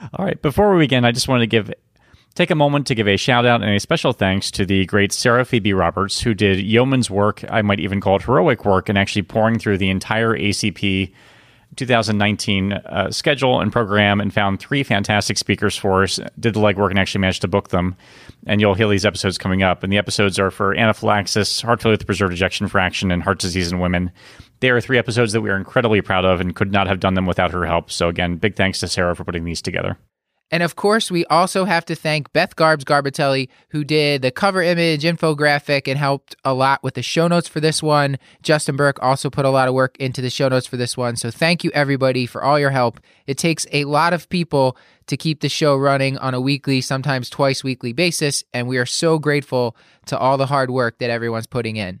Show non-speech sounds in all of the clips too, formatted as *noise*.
All right. Before we begin, I just wanted to give take a moment to give a shout out and a special thanks to the great Sarah Phoebe Roberts, who did yeoman's work, I might even call it heroic work, in actually pouring through the entire ACP 2019 uh, schedule and program and found three fantastic speakers for us, did the legwork and actually managed to book them. And you'll hear these episodes coming up. And the episodes are for anaphylaxis, heart failure with preserved ejection fraction, and heart disease in women. They are three episodes that we are incredibly proud of and could not have done them without her help. So, again, big thanks to Sarah for putting these together. And of course, we also have to thank Beth Garbs Garbitelli, who did the cover image infographic and helped a lot with the show notes for this one. Justin Berk also put a lot of work into the show notes for this one. So thank you, everybody, for all your help. It takes a lot of people to keep the show running on a weekly, sometimes twice weekly basis. And we are so grateful to all the hard work that everyone's putting in.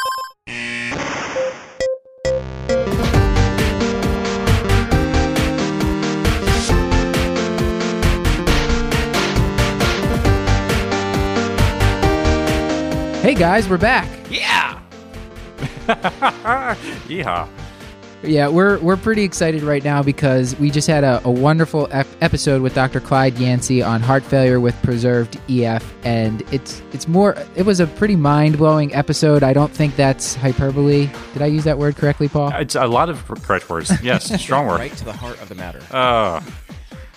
Hey guys, we're back. Yeah. *laughs* Yeehaw. Yeah, we're we're pretty excited right now because we just had a, a wonderful ep- episode with Dr. Clyde Yancy on heart failure with preserved EF, and it's it's more. It was a pretty mind blowing episode. I don't think that's hyperbole. Did I use that word correctly, Paul? It's a lot of correct words. Yes, *laughs* strong word. right to the heart of the matter. Uh,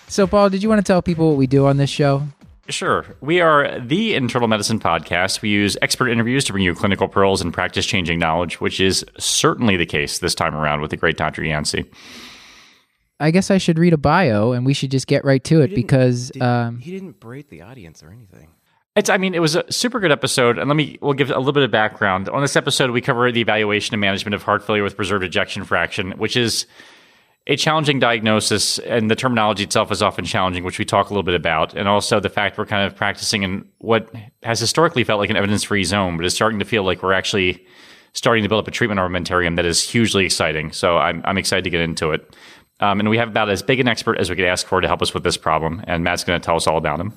So, Paul, did you want to tell people what we do on this show? Sure. We are the internal medicine podcast. We use expert interviews to bring you clinical pearls and practice changing knowledge, which is certainly the case this time around with the great Dr. Yancy. I guess I should read a bio, and we should just get right to it didn't- because Did- um, he didn't berate the audience or anything. It's, I mean, it was a super good episode. And let me, we'll give a little bit of background. On this episode, we cover the evaluation and management of heart failure with preserved ejection fraction, which is a challenging diagnosis. And the terminology itself is often challenging, which we talk a little bit about. And also the fact we're kind of practicing in what has historically felt like an evidence free zone, but is starting to feel like we're actually starting to build up a treatment armamentarium that is hugely exciting. So I'm, I'm excited to get into it. Um, and we have about as big an expert as we could ask for to help us with this problem. And Matt's going to tell us all about him.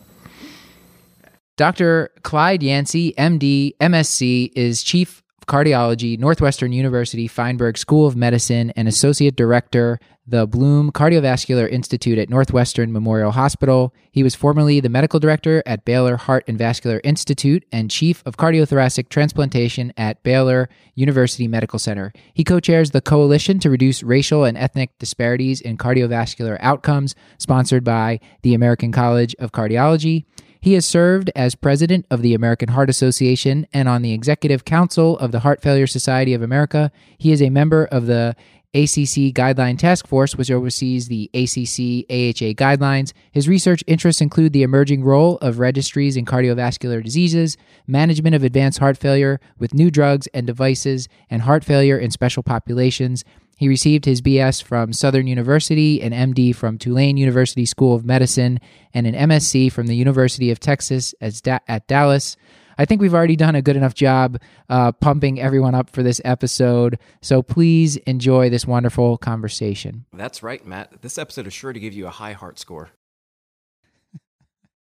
Dr. Clyde Yancy, MD, MSc, is Chief Cardiology, Northwestern University Feinberg School of Medicine, and Associate Director, the Bluhm Cardiovascular Institute at Northwestern Memorial Hospital. He was formerly the Medical Director at Baylor Heart and Vascular Institute and Chief of Cardiothoracic Transplantation at Baylor University Medical Center. He co chairs the Coalition to Reduce Racial and Ethnic Disparities in Cardiovascular Outcomes, sponsored by the American College of Cardiology. He has served as president of the American Heart Association and on the executive council of the Heart Failure Society of America. He is a member of the ACC Guideline Task Force, which oversees the ACC AHA guidelines. His research interests include the emerging role of registries in cardiovascular diseases, management of advanced heart failure with new drugs and devices, and heart failure in special populations. He received his BS from Southern University, an MD from Tulane University School of Medicine, and an MSc from the University of Texas da- at Dallas. I think we've already done a good enough job uh, pumping everyone up for this episode. So please enjoy this wonderful conversation. That's right, Matt. This episode is sure to give you a high heart score.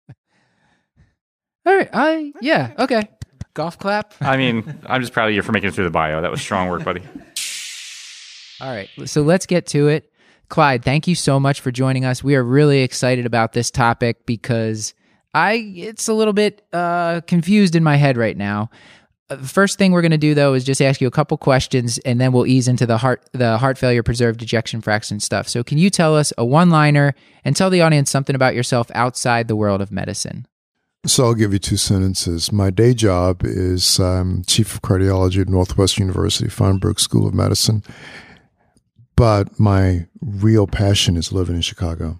*laughs* All right. I yeah. Okay. Golf clap. I mean, I'm just proud of you for making it through the bio. That was strong work, buddy. *laughs* All right. So let's get to it. Clyde, thank you so much for joining us. We are really excited about this topic because I it's a little bit uh, confused in my head right now. Uh, The first thing we're going to do though is just ask you a couple questions and then we'll ease into the heart the heart failure preserved ejection fraction stuff. So can you tell us a one-liner and tell the audience something about yourself outside the world of medicine? So I'll give you two sentences. My day job is um, chief of cardiology at Northwestern University Feinberg School of Medicine, but my real passion is living in Chicago.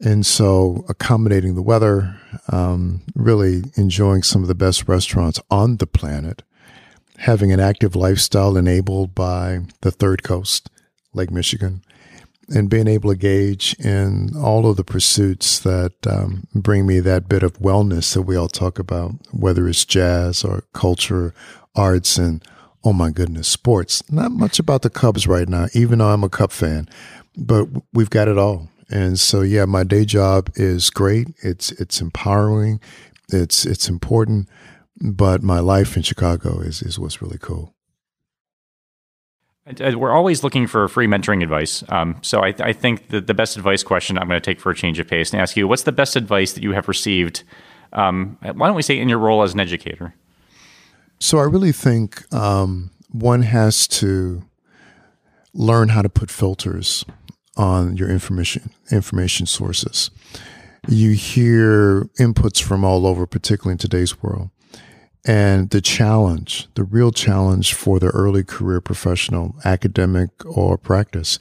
And so accommodating the weather, um, really enjoying some of the best restaurants on the planet, having an active lifestyle enabled by the third coast, Lake Michigan, and being able to gauge in all of the pursuits that um, bring me that bit of wellness that we all talk about, whether it's jazz or culture, arts, and Oh my goodness, sports. Not much about the Cubs right now, even though I'm a Cub fan, but we've got it all. And so, yeah, my day job is great. It's it's empowering. It's it's important. But my life in Chicago is is what's really cool. We're always looking for free mentoring advice. Um, so I, I think the, the best advice question I'm going to take for a change of pace and ask you, what's the best advice that you have received? Um, why don't we say in your role as an educator? So I really think um, one has to learn how to put filters on your information information sources. You hear inputs from all over, particularly in today's world. And the challenge, the real challenge for the early career professional, academic or practice,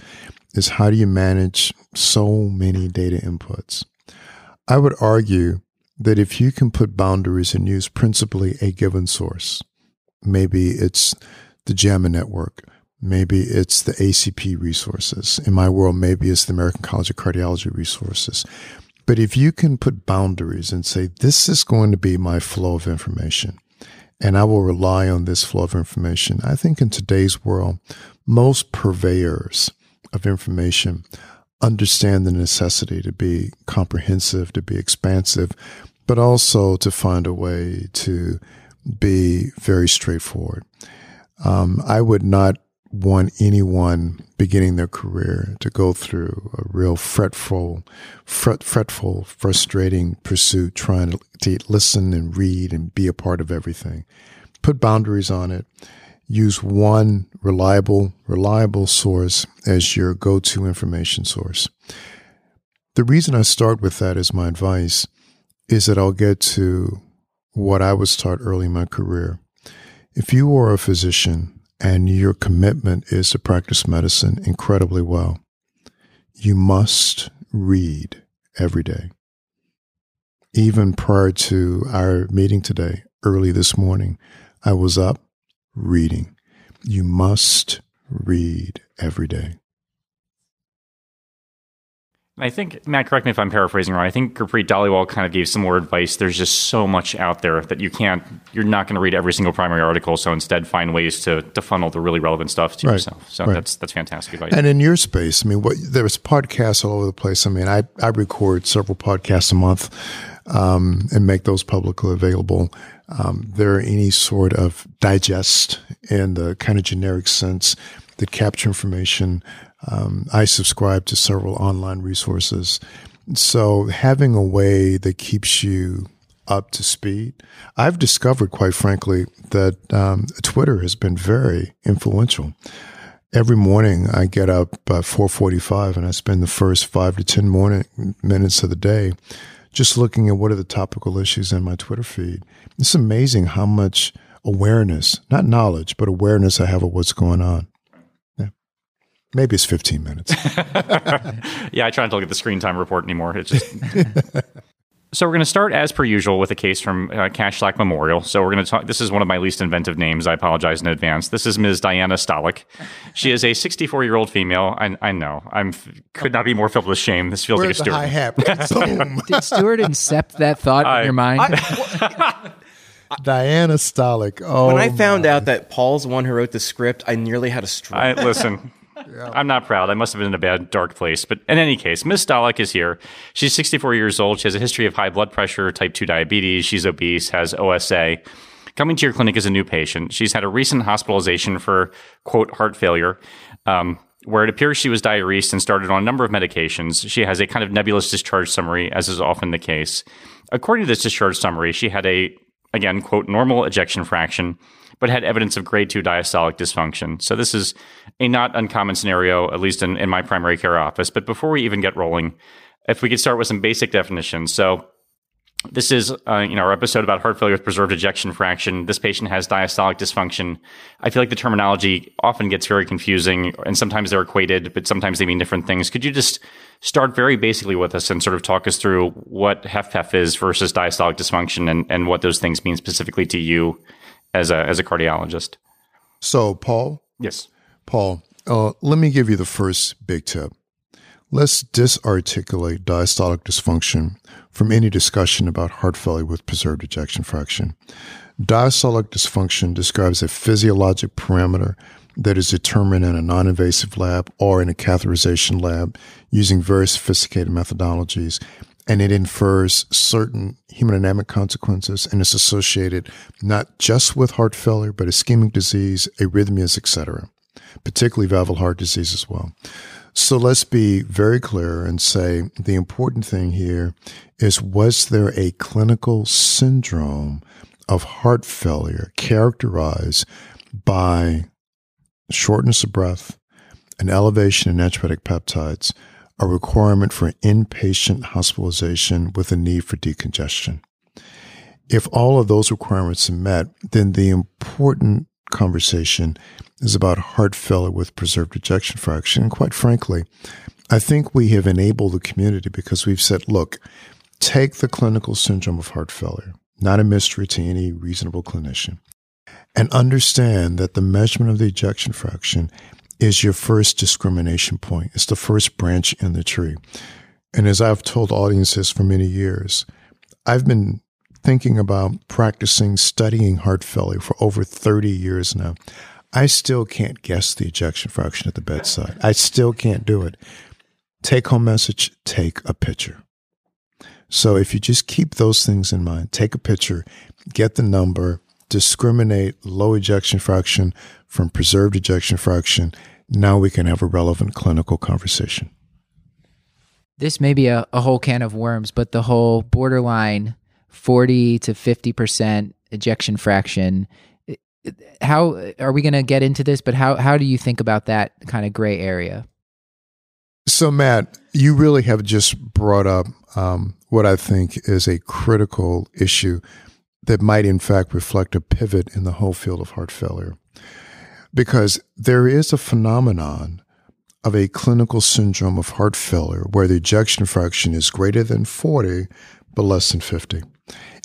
is how do you manage so many data inputs? I would argue that if you can put boundaries and use principally a given source, maybe it's the JAMA network, maybe it's the ACP resources. In my world, maybe it's the American College of Cardiology resources. But if you can put boundaries and say, this is going to be my flow of information, and I will rely on this flow of information. I think in today's world, most purveyors of information understand the necessity to be comprehensive, to be expansive, but also to find a way to be very straightforward. Um, I would not want anyone beginning their career to go through a real fretful, fret, fretful, frustrating pursuit trying to, to listen and read and be a part of everything. Put boundaries on it. Use one reliable, reliable source as your go-to information source. The reason I start with that as my advice is that I'll get to what I was taught early in my career. If you are a physician and your commitment is to practice medicine incredibly well, you must read every day. Even prior to our meeting today, early this morning, I was up reading. You must read every day. I think, Matt, correct me if I'm paraphrasing wrong. I think Gurpreet Dhaliwal kind of gave some more advice. There's just so much out there that you can't, you're not going to read every single primary article. So instead, find ways to, to funnel the really relevant stuff to right. yourself. So right. that's that's fantastic advice. And in your space, I mean, what, there's podcasts all over the place. I mean, I, I record several podcasts a month um, and make those publicly available. Um, there are any sort of digest in the kind of generic sense that capture information um, I subscribe to several online resources. So having a way that keeps you up to speed, I've discovered, quite frankly, that um, Twitter has been very influential. Every morning I get up at 4:45 and I spend the first five to ten morning minutes of the day just looking at what are the topical issues in my Twitter feed. It's amazing how much awareness, not knowledge, but awareness I have of what's going on. Maybe it's 15 minutes. *laughs* yeah, I try not to look at the screen time report anymore. It's just. *laughs* so we're going to start as per usual with a case from uh, Kashlak Memorial. So we're going to talk. This is one of my least inventive names. I apologize in advance. This is Ms. Diana Stalik. She is a 64 year old female. I, I know. I'm could not be more filled with shame. This feels Where's like a Stuart. High hat. *laughs* Did Stuart incept that thought I, in your mind? I, Diana Stalik. Oh, when I found my. out that Paul's the one who wrote the script, I nearly had a stroke. I, listen, yeah. I'm not proud. I must have been in a bad, dark place. But in any case, Miss Stalik is here. She's 64 years old. She has a history of high blood pressure, type 2 diabetes. She's obese, has OSA. Coming to your clinic as a new patient, she's had a recent hospitalization for, quote, heart failure. Um, where it appears she was diuresed and started on a number of medications. She has a kind of nebulous discharge summary, as is often the case. According to this discharge summary, she had a, again, quote, normal ejection fraction, but had evidence of grade 2 diastolic dysfunction. So this is a not uncommon scenario, at least in, in my primary care office. But before we even get rolling, if we could start with some basic definitions. So this is uh, you know our episode about heart failure with preserved ejection fraction. This patient has diastolic dysfunction. I feel like the terminology often gets very confusing, and sometimes they're equated, but sometimes they mean different things. Could you just start very basically with us and sort of talk us through what HFpEF is versus diastolic dysfunction, and, and what those things mean specifically to you as a as a cardiologist? So, Paul. Yes. Paul, uh, let me give you the first big tip. Let's disarticulate diastolic dysfunction from any discussion about heart failure with preserved ejection fraction. Diastolic dysfunction describes a physiologic parameter that is determined in a non invasive lab or in a catheterization lab using very sophisticated methodologies. And it infers certain hemodynamic consequences and is associated not just with heart failure, but ischemic disease, arrhythmias, etc., particularly valvular heart disease as well. So let's be very clear and say the important thing here is was there a clinical syndrome of heart failure characterized by shortness of breath, an elevation in natriuretic peptides, a requirement for inpatient hospitalization with a need for decongestion. If all of those requirements are met, then the important conversation is about heart failure with preserved ejection fraction. And quite frankly, I think we have enabled the community because we've said, look, take the clinical syndrome of heart failure, not a mystery to any reasonable clinician, and understand that the measurement of the ejection fraction is your first discrimination point. It's the first branch in the tree. And as I've told audiences for many years, I've been thinking about practicing studying heart failure for over 30 years now. I still can't guess the ejection fraction at the bedside. I still can't do it. Take home message, take a picture. So if you just keep those things in mind, take a picture, get the number, discriminate low ejection fraction from preserved ejection fraction, now we can have a relevant clinical conversation. This may be a, a whole can of worms, but the whole borderline 40 to 50% ejection fraction how are we going to get into this? But how how do you think about that kind of gray area? So matt you really have just brought up um, what i think is a critical issue that might in fact reflect a pivot in the whole field of heart failure because there is a phenomenon of a clinical syndrome of heart failure where the ejection fraction is greater than 40 but less than 50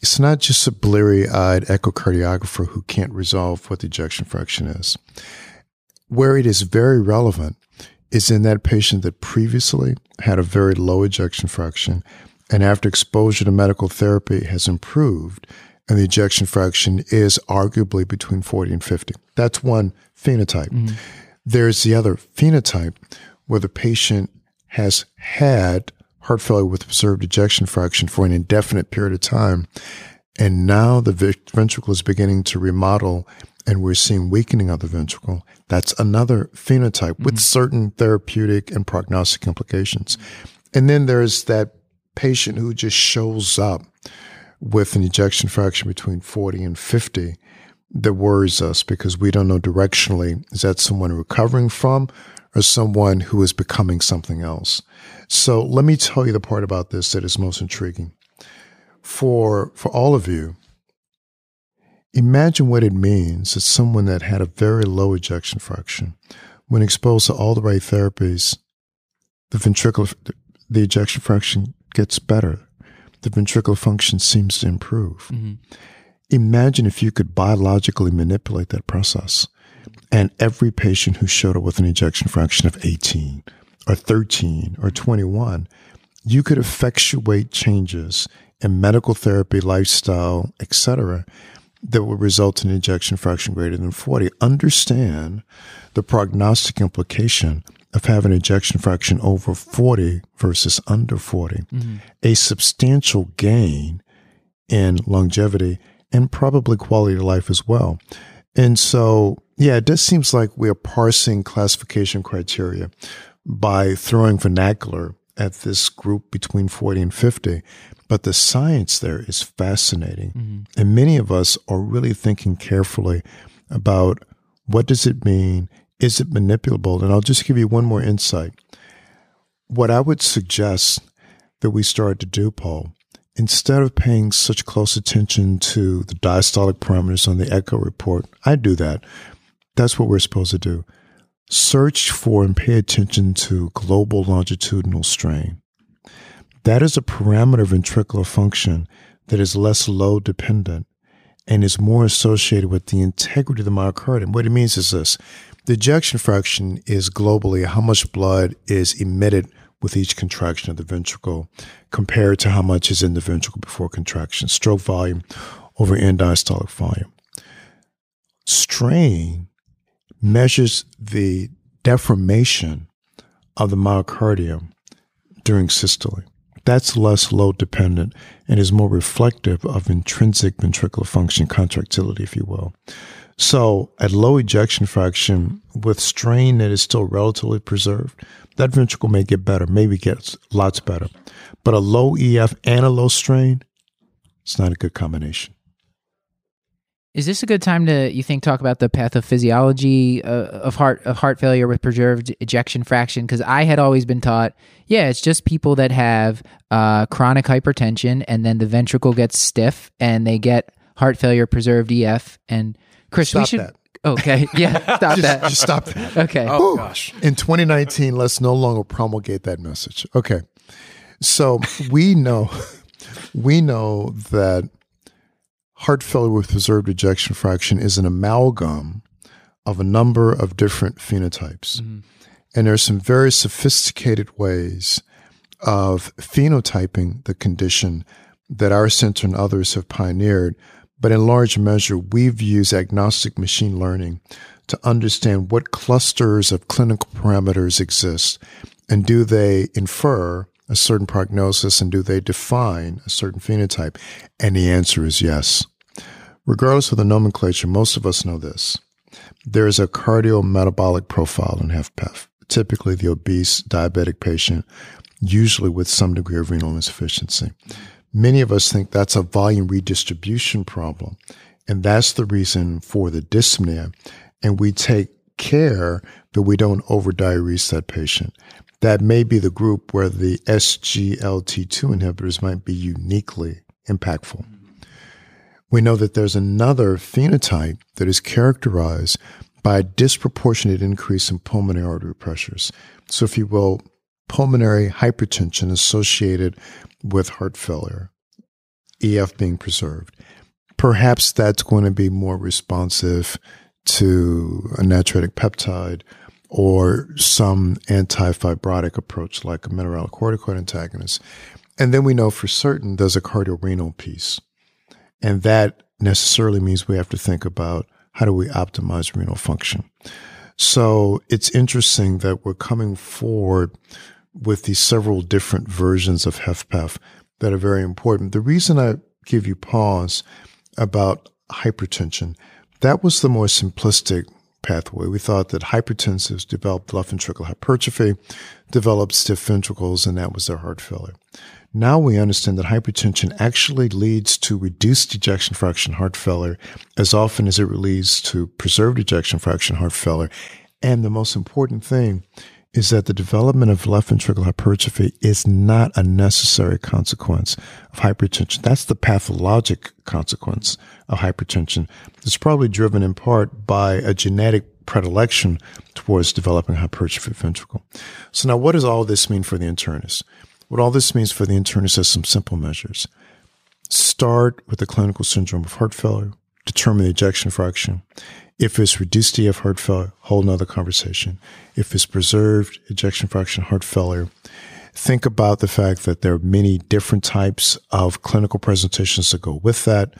it's not just a bleary eyed echocardiographer who can't resolve what the ejection fraction is. Where it is very relevant is in that patient that previously had a very low ejection fraction and after exposure to medical therapy has improved and the ejection fraction is arguably between 40 and 50. That's one phenotype. Mm-hmm. There's the other phenotype where the patient has had heart failure with preserved ejection fraction for an indefinite period of time. And now the ventricle is beginning to remodel and we're seeing weakening of the ventricle. That's another phenotype mm-hmm. with certain therapeutic and prognostic implications. And then there's that patient who just shows up with an ejection fraction between 40 and 50 that worries us because we don't know directionally is that someone recovering from or someone who is becoming something else. So let me tell you the part about this that is most intriguing. For, for all of you, imagine what it means that someone that had a very low ejection fraction, when exposed to all the right therapies, the ventricular, the ejection fraction gets better. The ventricular function seems to improve. Mm-hmm. Imagine if you could biologically manipulate that process and every patient who showed up with an ejection fraction of 18 or 13 or 21, you could effectuate changes in medical therapy, lifestyle, etc., that would result in an ejection fraction greater than 40. Understand the prognostic implication of having an ejection fraction over 40 versus under 40. Mm-hmm. A substantial gain in longevity and probably quality of life as well. And so, yeah, it just seems like we are parsing classification criteria by throwing vernacular at this group between 40 and 50. But the science there is fascinating. Mm-hmm. And many of us are really thinking carefully about what does it mean? Is it manipulable? And I'll just give you one more insight. What I would suggest that we start to do, Paul, instead of paying such close attention to the diastolic parameters on the echo report, I do that. That's what we're supposed to do. Search for and pay attention to global longitudinal strain. That is a parameter of ventricular function that is less load dependent and is more associated with the integrity of the myocardium. What it means is this the ejection fraction is globally how much blood is emitted with each contraction of the ventricle compared to how much is in the ventricle before contraction, stroke volume, over end diastolic volume. Strain measures the deformation of the myocardium during systole. That's less load dependent and is more reflective of intrinsic ventricular function contractility, if you will. So, at low ejection fraction with strain that is still relatively preserved, that ventricle may get better, maybe gets lots better. But a low EF and a low strain, it's not a good combination. Is this a good time to you think talk about the pathophysiology uh, of heart of heart failure with preserved ejection fraction? Because I had always been taught, yeah, it's just people that have uh, chronic hypertension and then the ventricle gets stiff and they get heart failure preserved EF. And Chris, Stop we should. that. Okay, *laughs* yeah, *laughs* stop Just, that. just stop that. Okay, Oh gosh. In 2019, let's no longer promulgate that message. Okay. So we know *laughs* we know that heart failure with preserved ejection fraction is an amalgam of a number of different phenotypes. Mm-hmm. And there are some very sophisticated ways of phenotyping the condition that our center and others have pioneered. But in large measure, we've used agnostic machine learning to understand what clusters of clinical parameters exist and do they infer a certain prognosis and do they define a certain phenotype? And the answer is yes. Regardless of the nomenclature, most of us know this. There is a cardiometabolic profile in HFpEF, typically the obese diabetic patient, usually with some degree of renal insufficiency. Many of us think that's a volume redistribution problem, and that's the reason for the dyspnea. And we take care that we don't overdiurese that patient. That may be the group where the SGLT2 inhibitors might be uniquely impactful. We know that there's another phenotype that is characterized by a disproportionate increase in pulmonary artery pressures. So, if you will, pulmonary hypertension associated with heart failure, EF being preserved. Perhaps that's going to be more responsive to a natriuretic peptide or some anti-fibrotic approach like a mineralocorticoid antagonist. And then we know for certain there's a cardiorenal piece. And that necessarily means we have to think about how do we optimize renal function. So it's interesting that we're coming forward with these several different versions of HFpEF that are very important. The reason I give you pause about hypertension, that was the more simplistic pathway. We thought that hypertensives developed left ventricular hypertrophy, developed stiff ventricles, and that was their heart failure. Now we understand that hypertension actually leads to reduced ejection fraction heart failure as often as it leads to preserved ejection fraction heart failure. And the most important thing is that the development of left ventricular hypertrophy is not a necessary consequence of hypertension. That's the pathologic consequence of hypertension. It's probably driven in part by a genetic predilection towards developing hypertrophy ventricle. So now what does all this mean for the internist? What all this means for the internist is just some simple measures. Start with the clinical syndrome of heart failure, determine the ejection fraction. If it's reduced EF heart failure, whole nother conversation. If it's preserved ejection fraction heart failure, think about the fact that there are many different types of clinical presentations that go with that.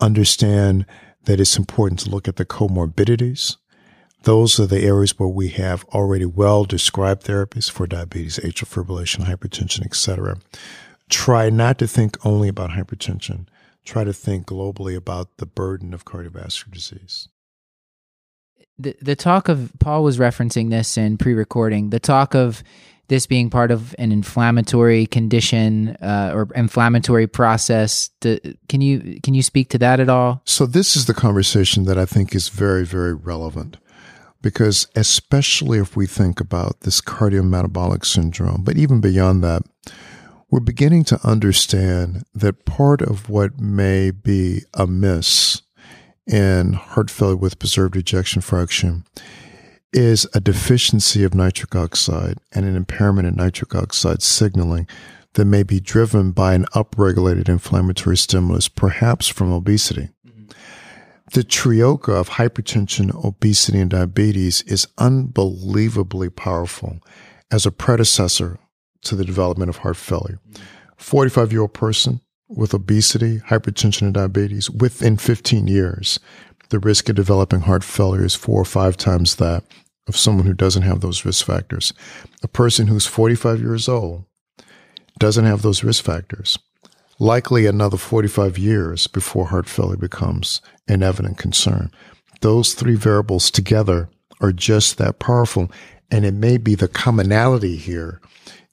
Understand that it's important to look at the comorbidities. Those are the areas where we have already well described therapies for diabetes, atrial fibrillation, hypertension, etc. Try not to think only about hypertension. Try to think globally about the burden of cardiovascular disease. the the talk of Paul was referencing this in pre-recording. The talk of this being part of an inflammatory condition uh, or inflammatory process. The, can you can you speak to that at all? So this is the conversation that I think is very, very relevant because especially if we think about this cardiometabolic syndrome, but even beyond that, we're beginning to understand that part of what may be amiss in heart failure with preserved ejection fraction is a deficiency of nitric oxide and an impairment in nitric oxide signaling that may be driven by an upregulated inflammatory stimulus, perhaps from obesity. The troika of hypertension, obesity, and diabetes is unbelievably powerful as a predecessor to the development of heart failure. 45 year old person with obesity, hypertension, and diabetes within 15 years. The risk of developing heart failure is four or five times that of someone who doesn't have those risk factors. A person who's 45 years old doesn't have those risk factors. Likely another 45 years before heart failure becomes an evident concern. Those three variables together are just that powerful. And it may be the commonality here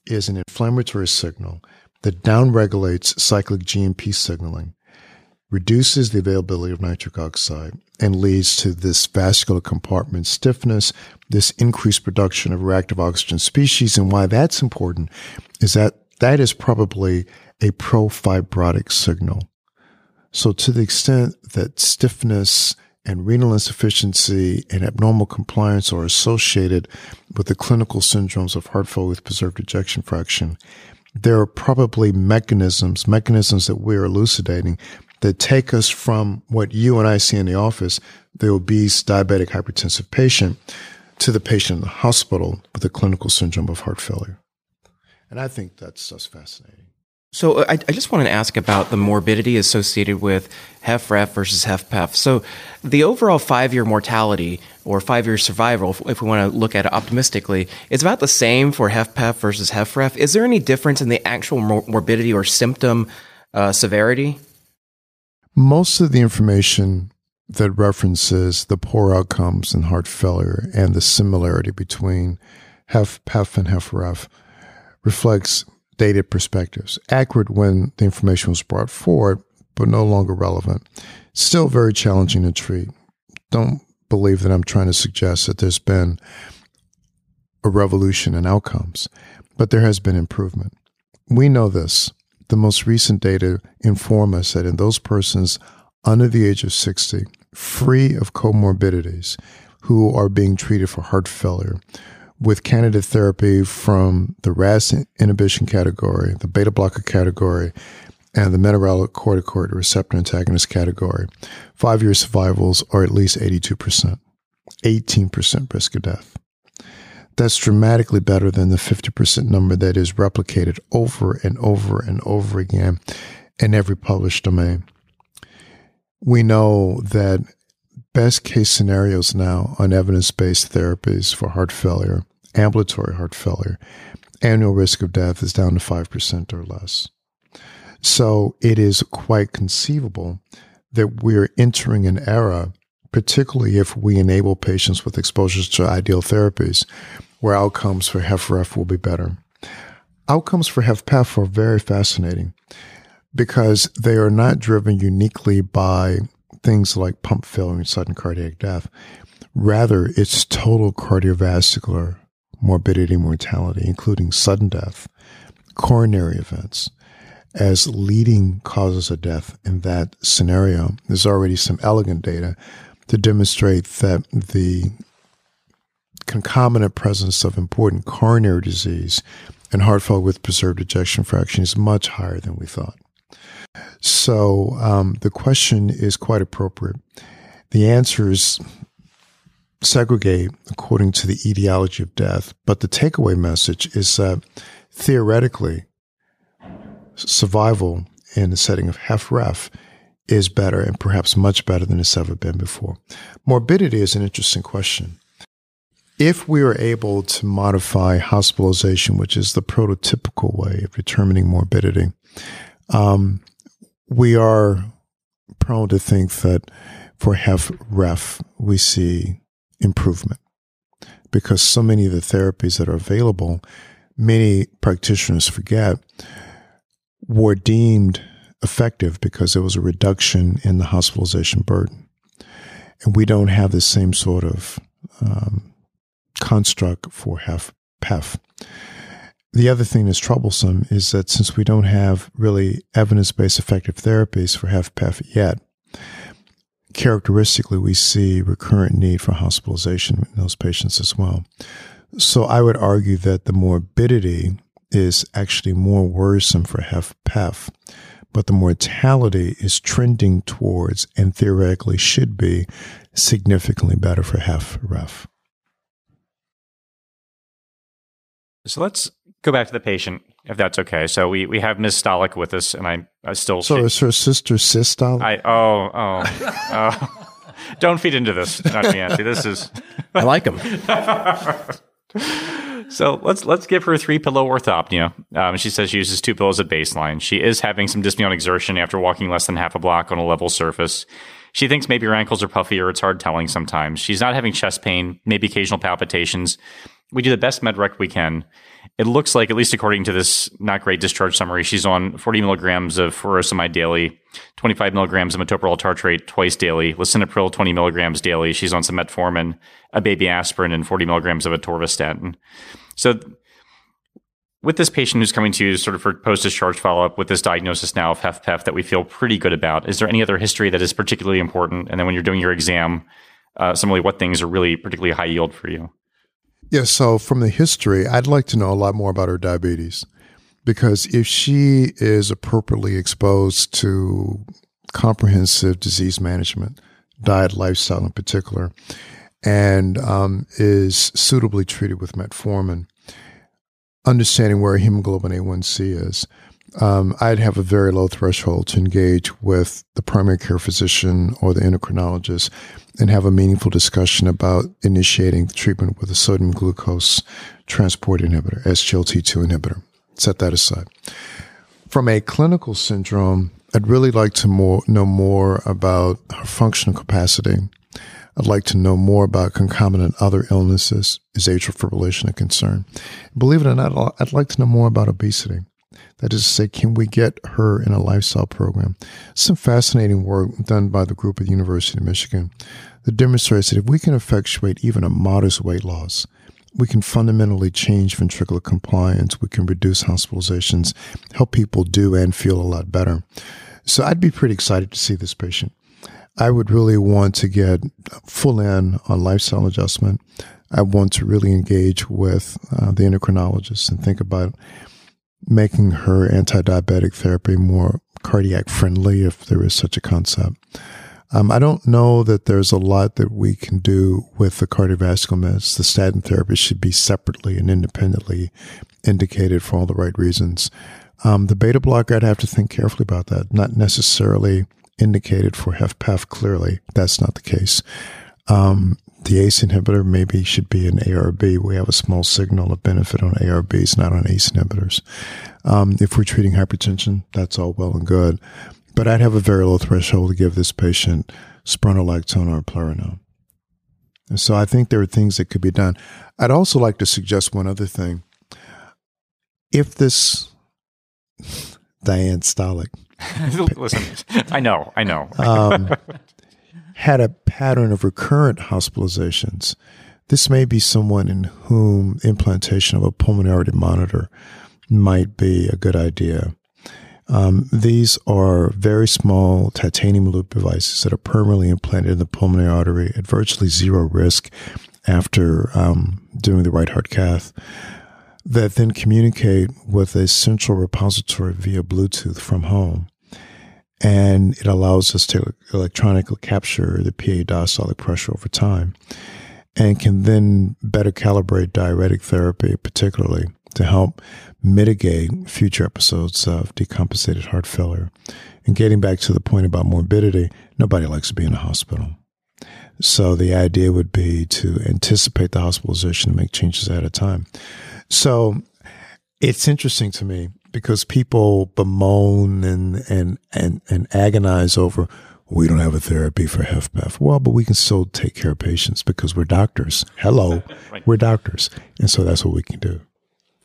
is an inflammatory signal that downregulates cyclic GMP signaling, reduces the availability of nitric oxide, and leads to this vascular compartment stiffness, this increased production of reactive oxygen species. And why that's important is that that is probably a profibrotic signal. So to the extent that stiffness and renal insufficiency and abnormal compliance are associated with the clinical syndromes of heart failure with preserved ejection fraction, there are probably mechanisms, mechanisms that we're elucidating that take us from what you and I see in the office, the obese diabetic hypertensive patient, to the patient in the hospital with a clinical syndrome of heart failure. And I think that's just fascinating. So I, I, just want to ask about the morbidity associated with HFrEF versus HFpEF. So the overall five-year mortality or five-year survival, if we want to look at it optimistically, is about the same for HFpEF versus HFrEF. Is there any difference in the actual mor- morbidity or symptom uh, severity? Most of the information that references the poor outcomes in heart failure and the similarity between HFpEF and HFrEF reflects dated perspectives, accurate when the information was brought forward, but no longer relevant. Still very challenging to treat. Don't believe that I'm trying to suggest that there's been a revolution in outcomes, but there has been improvement. We know this. The most recent data inform us that in those persons under the age of 60, free of comorbidities, who are being treated for heart failure, with candidate therapy from the RAS inhibition category, the beta blocker category, and the mineralocorticoid receptor antagonist category, five year survivals are at least 82%, 18% risk of death. That's dramatically better than the 50% number that is replicated over and over and over again in every published domain. We know that best case scenarios now on evidence based therapies for heart failure, ambulatory heart failure, annual risk of death is down to 5% or less. So it is quite conceivable that we're entering an era, particularly if we enable patients with exposures to ideal therapies, where outcomes for HFrEF will be better. Outcomes for HFpEF are very fascinating because they are not driven uniquely by things like pump failure and sudden cardiac death. Rather, it's total cardiovascular morbidity, mortality, including sudden death, coronary events, as leading causes of death in that scenario. There's already some elegant data to demonstrate that the concomitant presence of important coronary disease and heart failure with preserved ejection fraction is much higher than we thought. So um, the question is quite appropriate. The answers segregate according to the etiology of death, but the takeaway message is that theoretically, survival in the setting of HFrEF is better and perhaps much better than it's ever been before. Morbidity is an interesting question. If we are able to modify hospitalization, which is the prototypical way of determining morbidity, um, we are prone to think that for HFrEF, we see improvement because so many of the therapies that are available, many practitioners forget, were deemed effective because there was a reduction in the hospitalization burden. And we don't have the same sort of um, construct for HFpEF. The other thing that's troublesome is that since we don't have really evidence based effective therapies for HFpEF yet, characteristically we see recurrent need for hospitalization in those patients as well. So I would argue that the morbidity is actually more worrisome for HFpEF, but the mortality is trending towards and theoretically should be significantly better for HFrEF. So So let's go back to the patient, if that's okay. So we, we have Ms. Stolick with us, and I, I still. So is her sister Systolic? I oh oh oh. *laughs* Don't feed into this, Dr. Yancy. This is. I like them. *laughs* So let's let's give her three pillow orthopnea. Um, she says she uses two pillows at baseline. She is having some dyspnea on exertion after walking less than half a block on a level surface. She thinks maybe her ankles are puffy or it's hard telling sometimes. She's not having chest pain, maybe occasional palpitations. We do the best med rec we can. It looks like, at least according to this not great discharge summary, she's on 40 milligrams of furosemide daily, 25 milligrams of metoprolol tartrate twice daily, lisinopril 20 milligrams daily. She's on some metformin, a baby aspirin, and 40 milligrams of atorvastatin. So, with this patient who's coming to you sort of for post discharge follow up with this diagnosis now of HFpEF that we feel pretty good about, is there any other history that is particularly important? And then when you're doing your exam, uh, similarly, what things are really particularly high yield for you? Yeah, so from the history, I'd like to know a lot more about her diabetes because if she is appropriately exposed to comprehensive disease management, diet, lifestyle in particular, and um, is suitably treated with metformin, understanding where hemoglobin A1C is, um, I'd have a very low threshold to engage with the primary care physician or the endocrinologist and have a meaningful discussion about initiating treatment with a sodium glucose transport inhibitor, SGLT2 inhibitor. Set that aside. From a clinical syndrome, I'd really like to more, know more about her functional capacity. I'd like to know more about concomitant other illnesses. Is atrial fibrillation a concern? Believe it or not, I'd like to know more about obesity. That is to say, can we get her in a lifestyle program? Some fascinating work done by the group at the University of Michigan that demonstrates that if we can effectuate even a modest weight loss, we can fundamentally change ventricular compliance. We can reduce hospitalizations, help people do and feel a lot better. So I'd be pretty excited to see this patient. I would really want to get full in on lifestyle adjustment. I want to really engage with uh, the endocrinologist and think about making her anti diabetic therapy more cardiac friendly, if there is such a concept. Um, I don't know that there's a lot that we can do with the cardiovascular meds. The statin therapy should be separately and independently indicated for all the right reasons. Um, the beta blocker, I'd have to think carefully about that. Not necessarily indicated for HFpEF, clearly. That's not the case. Um, the ACE inhibitor maybe should be an ARB. We have a small signal of benefit on ARBs, not on ACE inhibitors. Um, if we're treating hypertension, that's all well and good. But I'd have a very low threshold to give this patient spironolactone or eplerenone. And so I think there are things that could be done. I'd also like to suggest one other thing. If this *laughs* Diane Stolick. *laughs* Listen, I know, I know. um, *laughs* had a pattern of recurrent hospitalizations, this may be someone in whom implantation of a pulmonary monitor might be a good idea. Um, these are very small titanium loop devices that are permanently implanted in the pulmonary artery at virtually zero risk after um, doing the right heart cath that then communicate with a central repository via Bluetooth from home and it allows us to electronically capture the PA diastolic pressure over time and can then better calibrate diuretic therapy, particularly to help mitigate future episodes of decompensated heart failure. And getting back to the point about morbidity, nobody likes to be in a hospital. So the idea would be to anticipate the hospitalization and make changes at a time. So it's interesting to me because people bemoan and and and and agonize over we don't have a therapy for HFpEF. Well, but we can still take care of patients because we're doctors. Hello, *laughs* right. we're doctors, and so that's what we can do.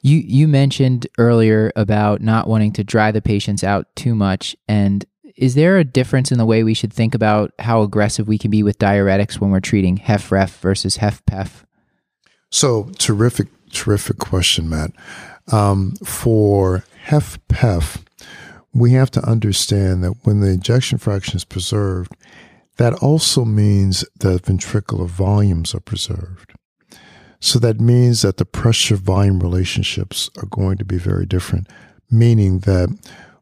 You you mentioned earlier about not wanting to dry the patients out too much, and is there a difference in the way we should think about how aggressive we can be with diuretics when we're treating HFrEF versus HFpEF? So terrific, terrific question, Matt. Um, for HFpEF, we have to understand that when the ejection fraction is preserved, that also means that ventricular volumes are preserved. So that means that the pressure volume relationships are going to be very different, meaning that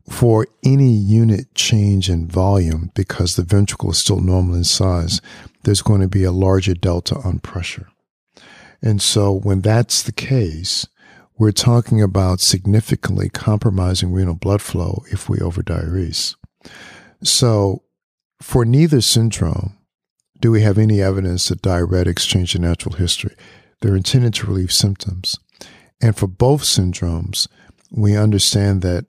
for any unit change in volume, because the ventricle is still normal in size, there's going to be a larger delta on pressure. And so when that's the case, we're talking about significantly compromising renal blood flow if we overdiurese. So, for neither syndrome, do we have any evidence that diuretics change the natural history? They're intended to relieve symptoms. And for both syndromes, we understand that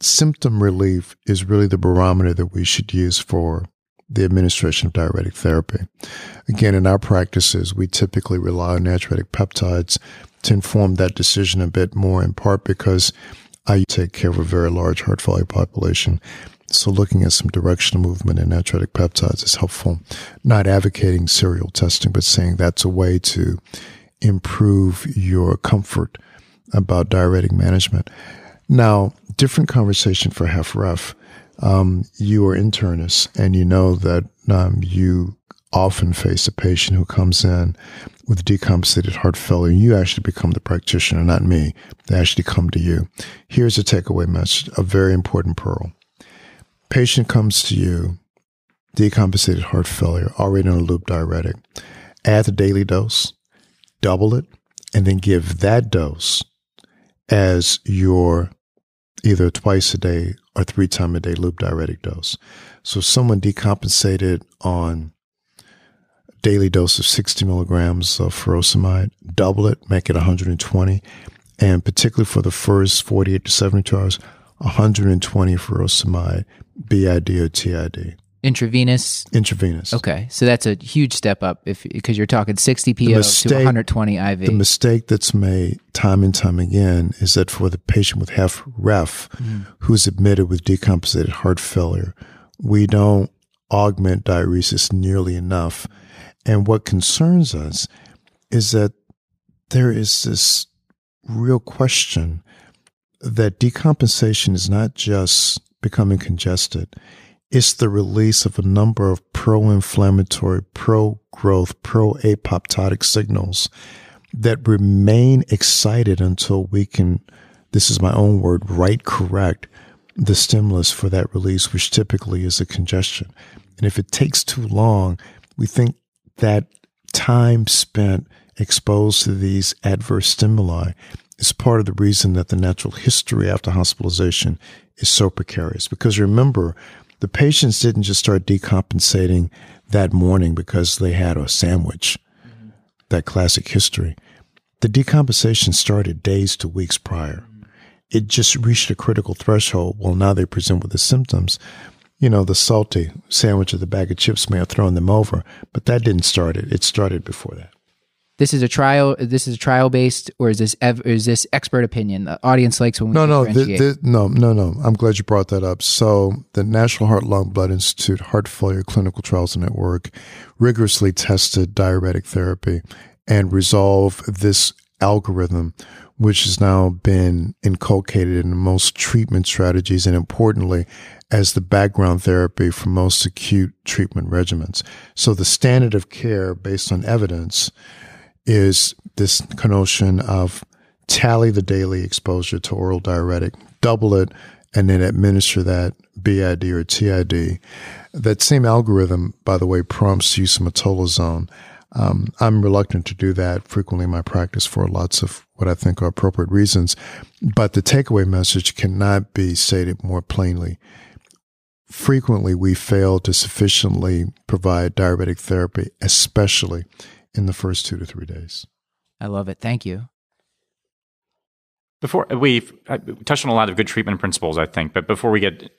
symptom relief is really the barometer that we should use for the administration of diuretic therapy. Again, in our practices, we typically rely on natriuretic peptides to inform that decision a bit more, in part because I take care of a very large heart failure population. So looking at some directional movement in natriuretic peptides is helpful. Not advocating serial testing, but saying that's a way to improve your comfort about diuretic management. Now, different conversation for HFrEF. Um, you are internist and you know that um, you often face a patient who comes in with decompensated heart failure. You actually become the practitioner, not me. They actually come to you. Here's a takeaway message, a very important pearl. Patient comes to you, decompensated heart failure, already on a loop diuretic. Add the daily dose, double it, and then give that dose as your either twice a day or three time a day loop diuretic dose. So someone decompensated on daily dose of 60 milligrams of furosemide, double it, make it 120. And particularly for the first 48 to 72 hours, 120 furosemide, BID or TID. Intravenous. Intravenous. Okay, so that's a huge step up if because you're talking 60 PO mistake- to 120 IV. The mistake that's made time and time again is that for the patient with HF ref mm-hmm. who's admitted with decompensated heart failure, we don't augment diuresis nearly enough. And what concerns us is that there is this real question that decompensation is not just becoming congested, it's the release of a number of pro inflammatory, pro growth, pro apoptotic signals that remain excited until we can, this is my own word, right correct the stimulus for that release, which typically is a congestion. And if it takes too long, we think that time spent exposed to these adverse stimuli is part of the reason that the natural history after hospitalization is so precarious. Because remember, the patients didn't just start decompensating that morning because they had a sandwich, that classic history. The decompensation started days to weeks prior. It just reached a critical threshold. Well, now they present with the symptoms. You know, the salty sandwich or the bag of chips may have thrown them over, but that didn't start it. It started before that. this is a trial. This is a trial based, or is this ev- is this expert opinion? The audience likes when we No, no, th- th- no, no, no. I'm glad you brought that up. So, the National Heart, Lung, Blood Institute Heart Failure Clinical Trials Network rigorously tested diuretic therapy and resolved this algorithm, which has now been inculcated in most treatment strategies and importantly, as the background therapy for most acute treatment regimens. So, the standard of care based on evidence is this notion of tally the daily exposure to oral diuretic, double it, and then administer that BID or TID. That same algorithm, by the way, prompts use of metolazone. Um, I'm reluctant to do that frequently in my practice for lots of what I think are appropriate reasons. But the takeaway message cannot be stated more plainly. Frequently, we fail to sufficiently provide diuretic therapy, especially in the first two to three days. I love it. Thank you. Before we've uh, touched on a lot of good treatment principles, I think, but before we get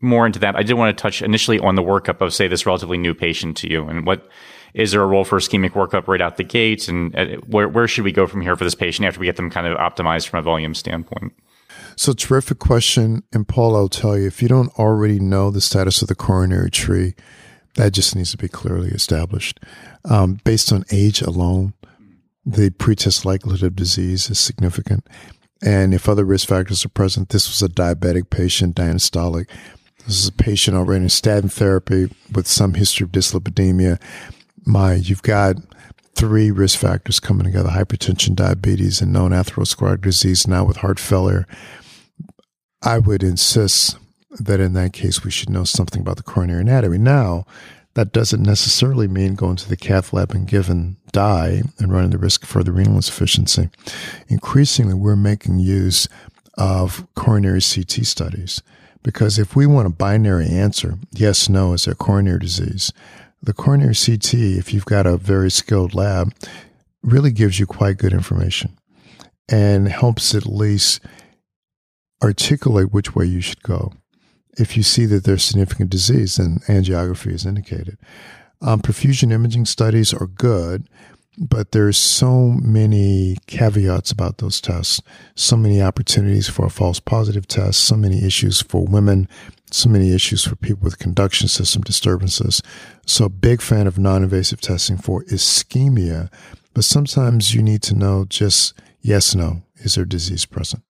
more into that, I did want to touch initially on the workup of, say, this relatively new patient to you, and what is there a role for ischemic workup right out the gate, and uh, where where should we go from here for this patient after we get them kind of optimized from a volume standpoint? So, terrific question. And Paul, I'll tell you, if you don't already know the status of the coronary tree, that just needs to be clearly established. Um, based on age alone, the pretest likelihood of disease is significant. And if other risk factors are present, this was a diabetic patient, diastolic. This is a patient already in statin therapy with some history of dyslipidemia. My, you've got three risk factors coming together hypertension, diabetes, and known atherosclerotic disease, now with heart failure. I would insist that in that case, we should know something about the coronary anatomy. Now, That doesn't necessarily mean going to the cath lab and giving dye and running the risk for the renal insufficiency. Increasingly, we're making use of coronary CT studies because if we want a binary answer, yes, no, is there coronary disease? The coronary CT, if you've got a very skilled lab, really gives you quite good information and helps at least articulate which way you should go. If you see that there's significant disease, then angiography is indicated. Um, perfusion imaging studies are good, but there's so many caveats about those tests, so many opportunities for a false positive test, so many issues for women, so many issues for people with conduction system disturbances. So, big fan of non-invasive testing for ischemia, but sometimes you need to know just yes, no, is there disease present?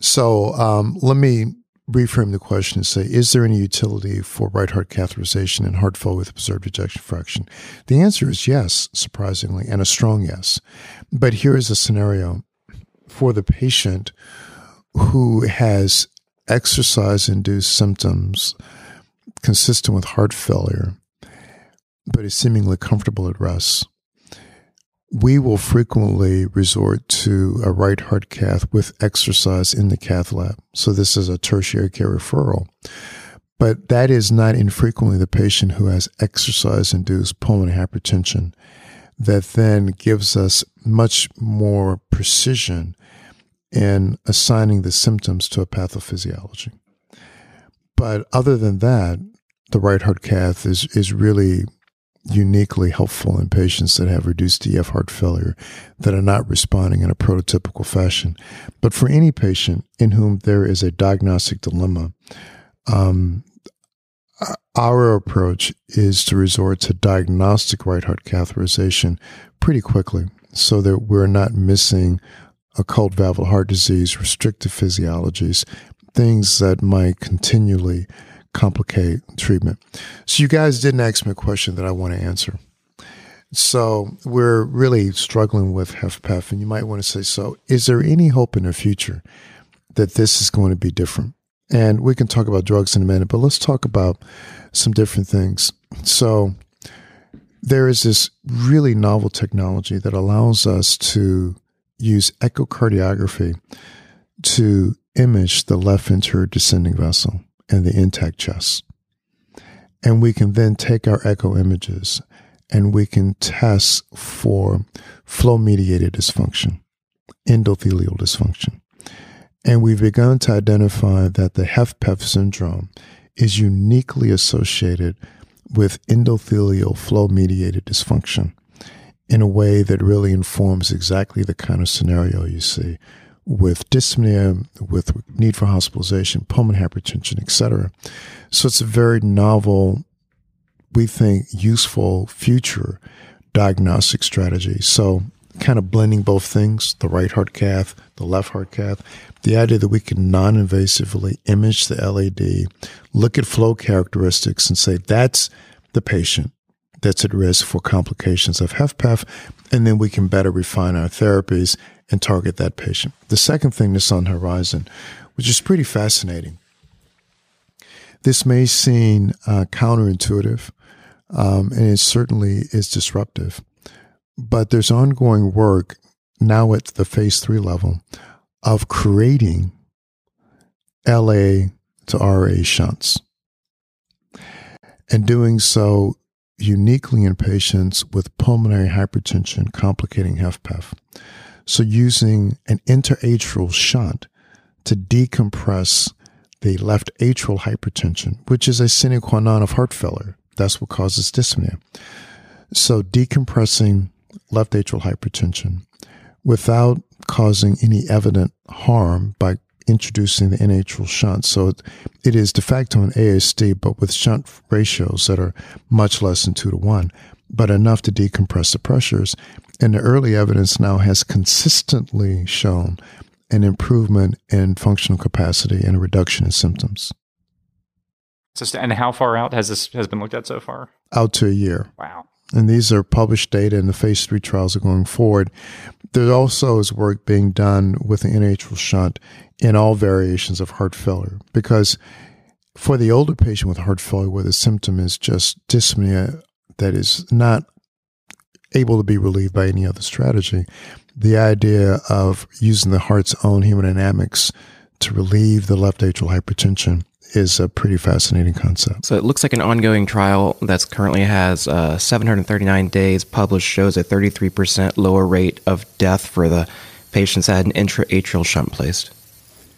So, um, let me reframe the question and say, is there any utility for right heart catheterization in heart failure with preserved ejection fraction? The answer is yes, surprisingly, and a strong yes. But here is a scenario for the patient who has exercise induced symptoms consistent with heart failure, but is seemingly comfortable at rest we will frequently resort to a right heart cath with exercise in the cath lab. So this is a tertiary care referral. But that is not infrequently the patient who has exercise induced pulmonary hypertension that then gives us much more precision in assigning the symptoms to a pathophysiology. But other than that, the right heart cath is, is really uniquely helpful in patients that have reduced EF heart failure that are not responding in a prototypical fashion. But for any patient in whom there is a diagnostic dilemma, um, our approach is to resort to diagnostic right heart catheterization pretty quickly so that we're not missing occult valvular heart disease, restrictive physiologies, things that might continually complicate treatment. So you guys didn't ask me a question that I want to answer. So we're really struggling with HFpEF, and you might want to say, so is there any hope in the future that this is going to be different? And we can talk about drugs in a minute, but let's talk about some different things. So there is this really novel technology that allows us to use echocardiography to image the left ventricular descending vessel and the intact chest. And we can then take our echo images and we can test for flow mediated dysfunction, endothelial dysfunction. And we've begun to identify that the HFpEF syndrome is uniquely associated with endothelial flow mediated dysfunction in a way that really informs exactly the kind of scenario you see with dyspnea, with need for hospitalization, pulmonary hypertension, etc. So it's a very novel, we think, useful future diagnostic strategy. So kind of blending both things, the right heart cath, the left heart cath, the idea that we can non-invasively image the LAD, look at flow characteristics and say that's the patient that's at risk for complications of HFpEF, and then we can better refine our therapies and target that patient. The second thing that's on the horizon, which is pretty fascinating, this may seem uh, counterintuitive, um, and it certainly is disruptive, but there's ongoing work now at the phase three level of creating LA to RA shunts and doing so uniquely in patients with pulmonary hypertension complicating HFpEF. So using an interatrial shunt to decompress the left atrial hypertension, which is a sine qua non of heart failure. That's what causes dyspnea. So decompressing left atrial hypertension without causing any evident harm by introducing the N-atrial shunt. So it, it is de facto an ASD, but with shunt ratios that are much less than two to one, but enough to decompress the pressures. And the early evidence now has consistently shown an improvement in functional capacity and a reduction in symptoms. So, and how far out has this has been looked at so far? Out to a year. Wow. And these are published data, and the phase three trials are going forward. There also is work being done with the N-atrial shunt in all variations of heart failure because For the older patient with heart failure, where the symptom is just dyspnea that is not able to be relieved by any other strategy, the idea of using the heart's own hemodynamics to relieve the left atrial hypertension is a pretty fascinating concept. So it looks like an ongoing trial that's currently has uh, 739 days published shows a 33% lower rate of death for the patients that had an intra-atrial shunt placed.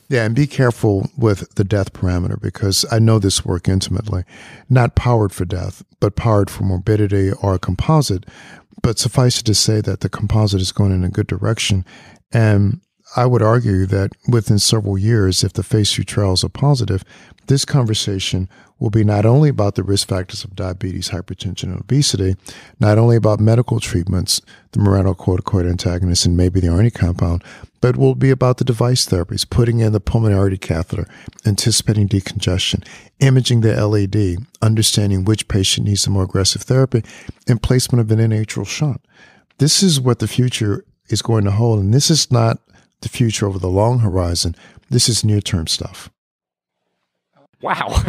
Yeah, and be careful with the death parameter because I know this work intimately. Not powered for death, but powered for morbidity or a composite. But suffice it to say that the composite is going in a good direction. And I would argue that within several years, if the phase two trials are positive, this conversation will be not only about the risk factors of diabetes, hypertension, and obesity, not only about medical treatments, the mineralocorticoid antagonist, and maybe the ARNI compound, but will be about the device therapies, putting in the pulmonary artery catheter, anticipating decongestion, imaging the LAD, understanding which patient needs a more aggressive therapy, and placement of an atrial shunt. This is what the future is going to hold, and this is not the future over the long horizon. This is near term stuff. Wow. *laughs*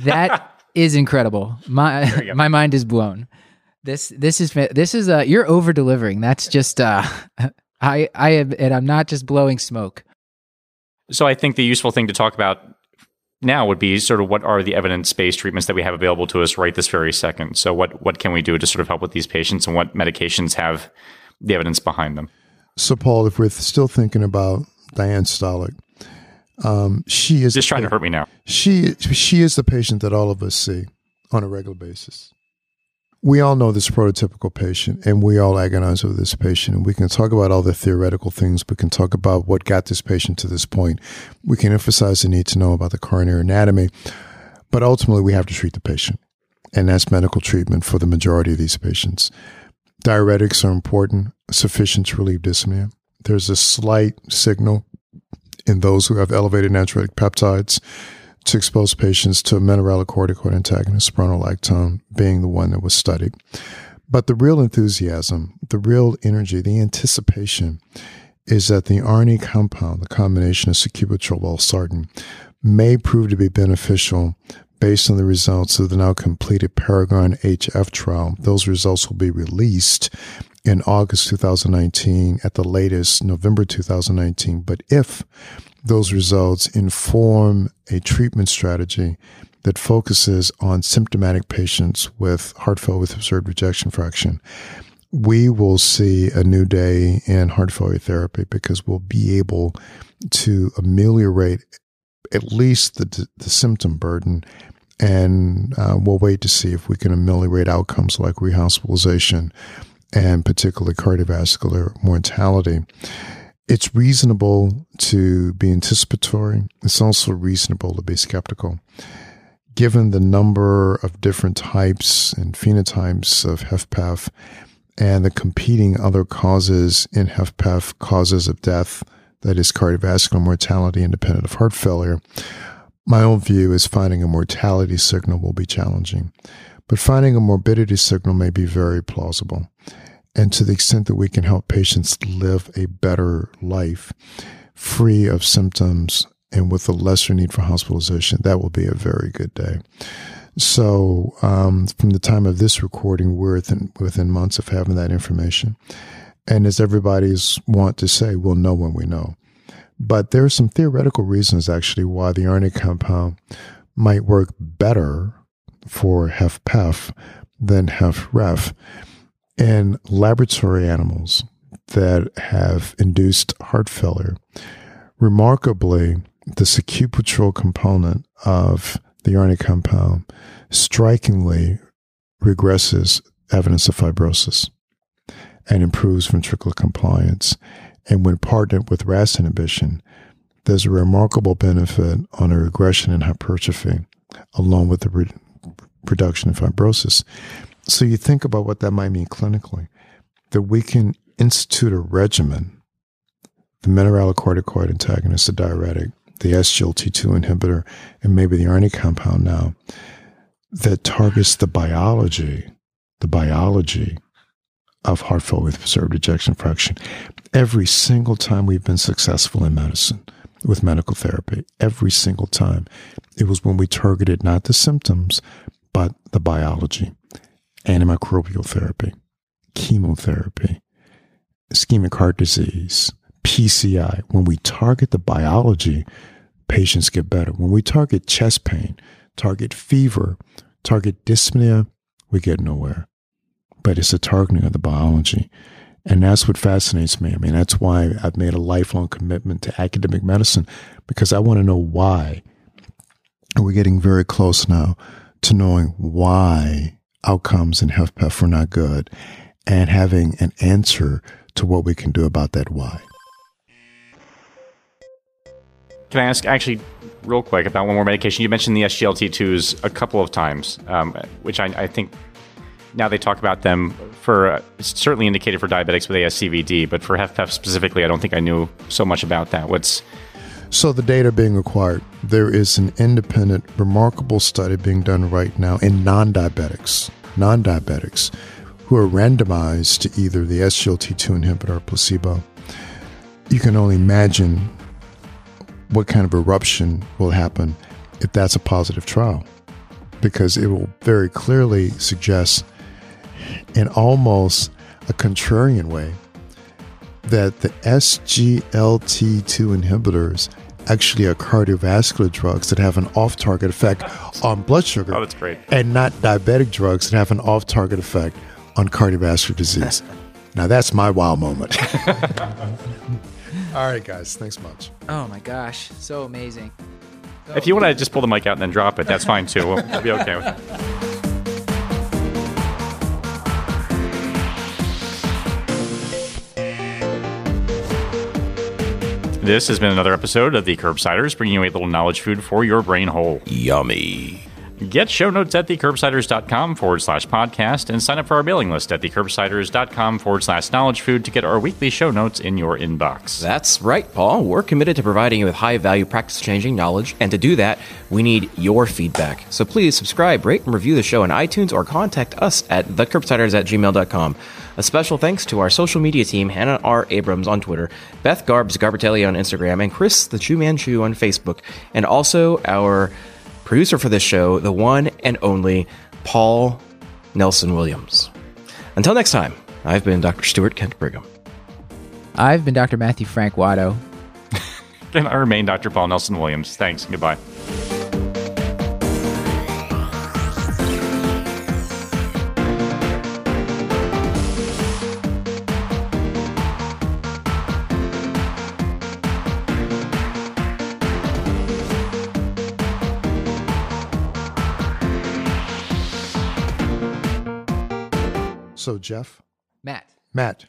that is incredible. My my mind is blown. This this is this is uh you're over delivering. That's just uh *laughs* I I am and I'm not just blowing smoke. So I think the useful thing to talk about now would be sort of what are the evidence-based treatments that we have available to us right this very second. So what what can we do to sort of help with these patients and what medications have the evidence behind them? So, Paul, if we're still thinking about Diane Stolick, um, she is just trying to hurt me now. She she is the patient that all of us see on a regular basis. We all know this prototypical patient, and we all agonize over this patient. And we can talk about all the theoretical things. We can talk about what got this patient to this point. We can emphasize the need to know about the coronary anatomy, but ultimately, we have to treat the patient, and that's medical treatment for the majority of these patients. Diuretics are important, sufficient to relieve dyspnea. There's a slight signal in those who have elevated natriuretic peptides to expose patients to a mineralocorticoid antagonist, spironolactone being the one that was studied. But the real enthusiasm, the real energy, the anticipation is that the ARNI compound, the combination of sacubitril valsartan, may prove to be beneficial based on the results of the now completed Paragon HF trial. Those results will be released in August 2019, at the latest November 2019. But if those results inform a treatment strategy that focuses on symptomatic patients with heart failure with preserved ejection fraction, we will see a new day in heart failure therapy because we'll be able to ameliorate at least the, the symptom burden and uh, we'll wait to see if we can ameliorate outcomes like rehospitalization and particularly cardiovascular mortality. It's reasonable to be anticipatory. It's also reasonable to be skeptical. Given the number of different types and phenotypes of HFpEF and the competing other causes in HFpEF, causes of death, that is cardiovascular mortality independent of heart failure, my own view is finding a mortality signal will be challenging, but finding a morbidity signal may be very plausible. And to the extent that we can help patients live a better life, free of symptoms and with a lesser need for hospitalization, that will be a very good day. So, um, from the time of this recording, we're within, within months of having that information. And as everybody's want to say, we'll know when we know. But there are some theoretical reasons actually why the ARNI compound might work better for HFpEF than HFrEF in laboratory animals that have induced heart failure. Remarkably, the sacubitril component of the ARNI compound strikingly regresses evidence of fibrosis and improves ventricular compliance. And when partnered with RAS inhibition, there's a remarkable benefit on a regression in hypertrophy, along with the re- reduction in fibrosis. So you think about what that might mean clinically, that we can institute a regimen, the mineralocorticoid antagonist, the diuretic, the SGLT2 inhibitor, and maybe the ARNI compound now, that targets the biology, the biology of heart failure with preserved ejection fraction every single time we've been successful in medicine. with medical therapy every single time. It was when we targeted not the symptoms, but the biology, antimicrobial therapy, chemotherapy, ischemic heart disease, PCI. When we target the biology, patients get better. When we target chest pain, target fever, target dyspnea, we get nowhere. But it's a targeting of the biology. And that's what fascinates me. I mean, that's why I've made a lifelong commitment to academic medicine because I want to know why. And we're getting very close now to knowing why outcomes in HFpEF are not good and having an answer to what we can do about that why. Can I ask actually real quick about one more medication? You mentioned the SGLT2s a couple of times, um, which I, I, think now they talk about them for uh, certainly indicated for diabetics with ASCVD, but for HFpEF specifically, I don't think I knew so much about that. What's so the data being acquired, there is an independent, remarkable study being done right now in non-diabetics, non-diabetics, who are randomized to either the SGLT2 inhibitor or placebo. You can only imagine what kind of eruption will happen if that's a positive trial, because it will very clearly suggest, in almost a contrarian way, that the SGLT2 inhibitors actually are cardiovascular drugs that have an off target effect on blood sugar. Oh, that's great. And not diabetic drugs that have an off target effect on cardiovascular disease. *laughs* now, that's my wow moment. *laughs* All right, guys. Thanks much. Oh, my gosh. So amazing. If you want to just pull the mic out and then drop it, that's fine too. We'll, we'll be okay with it. *laughs* This has been another episode of the Curbsiders, bringing you a little knowledge food for your brain hole. Yummy. Get show notes at thecurbsiders.com forward slash podcast and sign up for our mailing list at thecurbsiders.com forward slash knowledge food to get our weekly show notes in your inbox. That's right, Paul. We're committed to providing you with high value, practice changing knowledge, and to do that, we need your feedback. So please subscribe, rate, and review the show on iTunes or contact us at thecurbsiders at gmail.com. A special thanks to our social media team, Hannah R. Abrams on Twitter, Beth Garbs Garbitelli on Instagram, and Chris the Chew Man Chew on Facebook, and also our producer for this show, the one and only Paul Nelson Williams. Until next time, I've been Dr. Stuart Kent Brigham. I've been Dr. Matthew Frank Watto. *laughs* and I remain Dr. Paul Nelson Williams. Thanks. Goodbye. So, Jeff, Matt. Matt,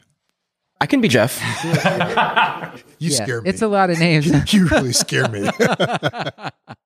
I can be Jeff. *laughs* you Yeah, scare me. It's a lot of names. *laughs* you really scare me. *laughs*